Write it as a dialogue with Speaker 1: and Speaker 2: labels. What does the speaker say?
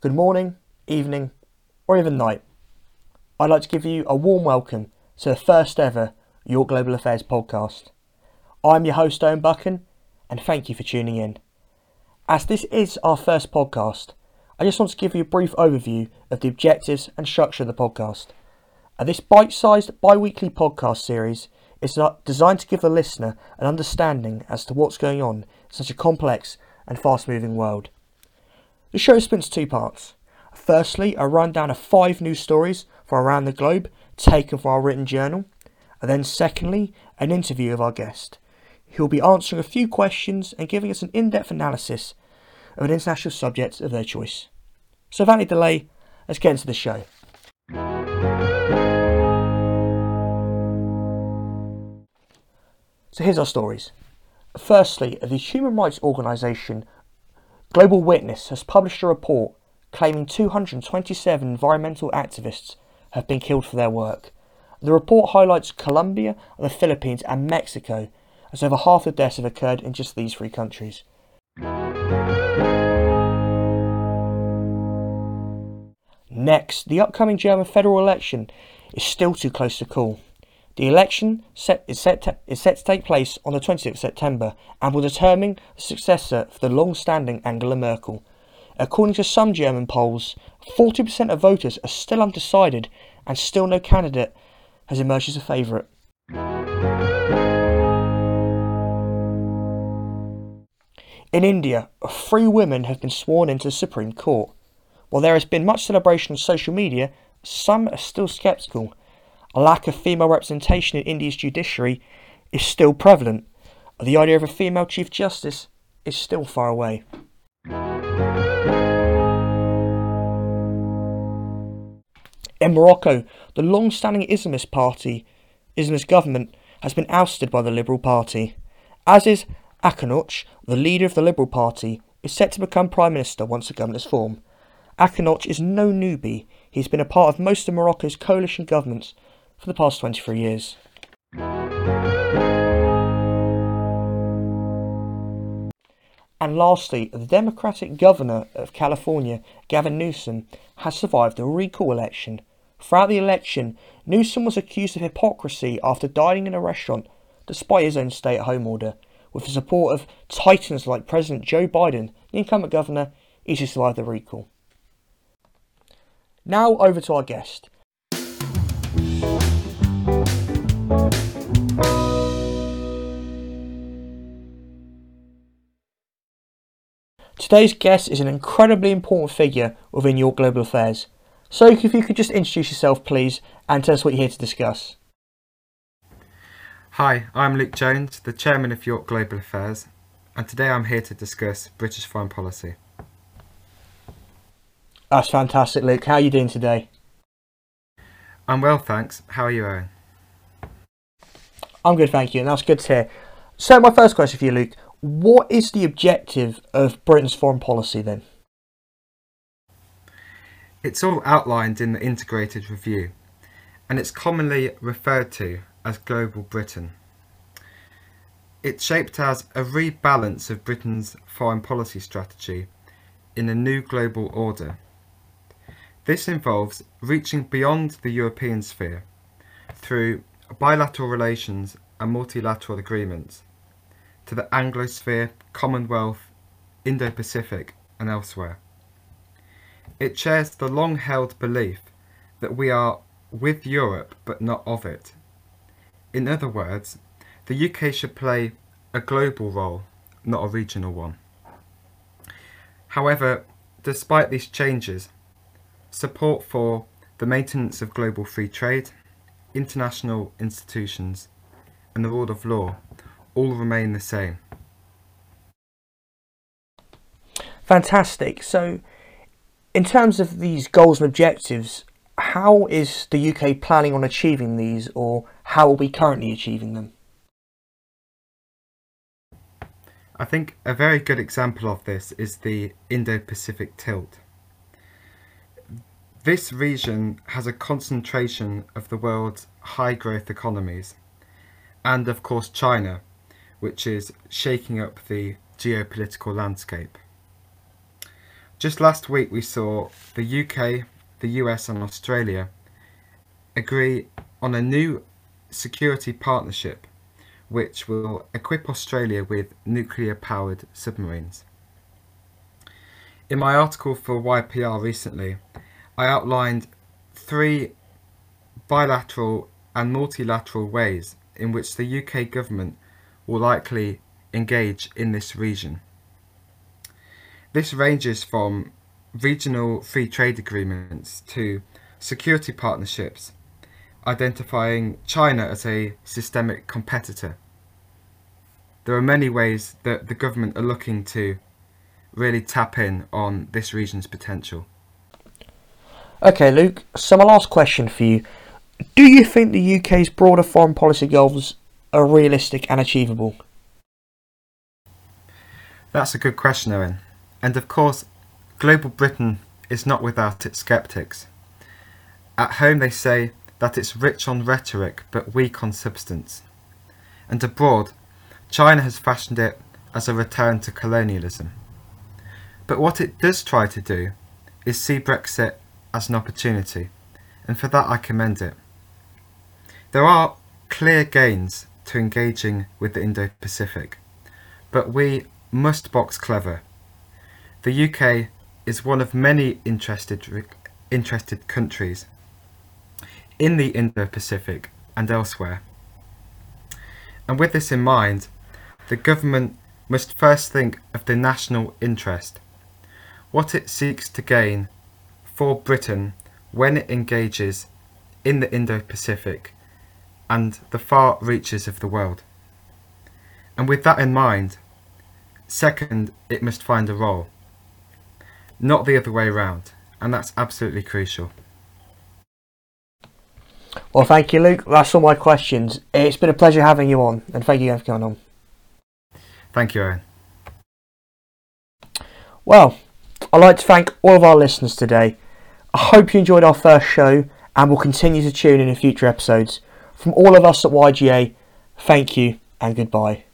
Speaker 1: good morning, evening, or even night. I'd like to give you a warm welcome to the first ever York Global Affairs podcast. I'm your host, Owen Buchan, and thank you for tuning in. As this is our first podcast, I just want to give you a brief overview of the objectives and structure of the podcast. Uh, this bite sized bi weekly podcast series is designed to give the listener an understanding as to what's going on in such a complex and fast moving world. The show splits two parts. Firstly, a rundown of five news stories from around the globe taken from our written journal. And then, secondly, an interview of our guest. He'll be answering a few questions and giving us an in depth analysis of an international subject of their choice. So, without any delay, let's get into the show. So, here's our stories. Firstly, the human rights organisation Global Witness has published a report claiming 227 environmental activists have been killed for their work. The report highlights Colombia, the Philippines, and Mexico, as over half the deaths have occurred in just these three countries. Next, the upcoming German federal election is still too close to call. The election set, is, set to, is set to take place on the 20th of September and will determine the successor for the long standing Angela Merkel. According to some German polls, 40% of voters are still undecided and still no candidate has emerged as a favourite. In India, three women have been sworn into the Supreme Court. While there has been much celebration on social media, some are still sceptical a lack of female representation in India's judiciary is still prevalent. The idea of a female Chief Justice is still far away. In Morocco, the long standing Islamist party, Islamist government, has been ousted by the Liberal Party. As is Akhnouch, the leader of the Liberal Party, is set to become Prime Minister once the government is formed. Akhnouch is no newbie. He's been a part of most of Morocco's coalition governments for the past 23 years. And lastly, the Democratic governor of California, Gavin Newsom, has survived a recall election. Throughout the election, Newsom was accused of hypocrisy after dining in a restaurant despite his own stay at home order. With the support of titans like President Joe Biden, the incumbent governor easily survived the recall. Now over to our guest. Today's guest is an incredibly important figure within York Global Affairs. So, if you could just introduce yourself, please, and tell us what you're here to discuss.
Speaker 2: Hi, I'm Luke Jones, the Chairman of York Global Affairs, and today I'm here to discuss British foreign policy.
Speaker 1: That's fantastic, Luke. How are you doing today?
Speaker 2: I'm well, thanks. How are you, Owen?
Speaker 1: I'm good, thank you, and that's good to hear. So, my first question for you, Luke what is the objective of Britain's foreign policy then?
Speaker 2: It's all outlined in the Integrated Review, and it's commonly referred to as Global Britain. It's shaped as a rebalance of Britain's foreign policy strategy in a new global order. This involves reaching beyond the European sphere through bilateral relations and multilateral agreements to the Anglosphere, Commonwealth, Indo-Pacific and elsewhere. It shares the long-held belief that we are with Europe but not of it. In other words, the UK should play a global role, not a regional one. However, despite these changes, support for the maintenance of global free trade, international institutions and the rule of law all remain the same.
Speaker 1: Fantastic. So, in terms of these goals and objectives, how is the UK planning on achieving these, or how are we currently achieving them?
Speaker 2: I think a very good example of this is the Indo Pacific tilt. This region has a concentration of the world's high growth economies, and of course, China, which is shaking up the geopolitical landscape. Just last week, we saw the UK, the US, and Australia agree on a new security partnership which will equip Australia with nuclear powered submarines. In my article for YPR recently, I outlined three bilateral and multilateral ways in which the UK government will likely engage in this region. This ranges from regional free trade agreements to security partnerships, identifying China as a systemic competitor. There are many ways that the government are looking to really tap in on this region's potential.
Speaker 1: Okay, Luke, so my last question for you. Do you think the UK's broader foreign policy goals are realistic and achievable?
Speaker 2: That's a good question, Owen. And of course, global Britain is not without its sceptics. At home, they say that it's rich on rhetoric but weak on substance. And abroad, China has fashioned it as a return to colonialism. But what it does try to do is see Brexit as an opportunity, and for that I commend it. There are clear gains to engaging with the Indo Pacific, but we must box clever. The UK is one of many interested, interested countries in the Indo Pacific and elsewhere. And with this in mind, the government must first think of the national interest, what it seeks to gain for Britain when it engages in the Indo Pacific and the far reaches of the world. And with that in mind, second, it must find a role, not the other way around, and that's absolutely crucial.
Speaker 1: Well, thank you, Luke. That's all my questions. It's been a pleasure having you on, and thank you for coming on.
Speaker 2: Thank you, Aaron.
Speaker 1: Well, I'd like to thank all of our listeners today. I hope you enjoyed our first show and will continue to tune in in future episodes. From all of us at YGA, thank you and goodbye.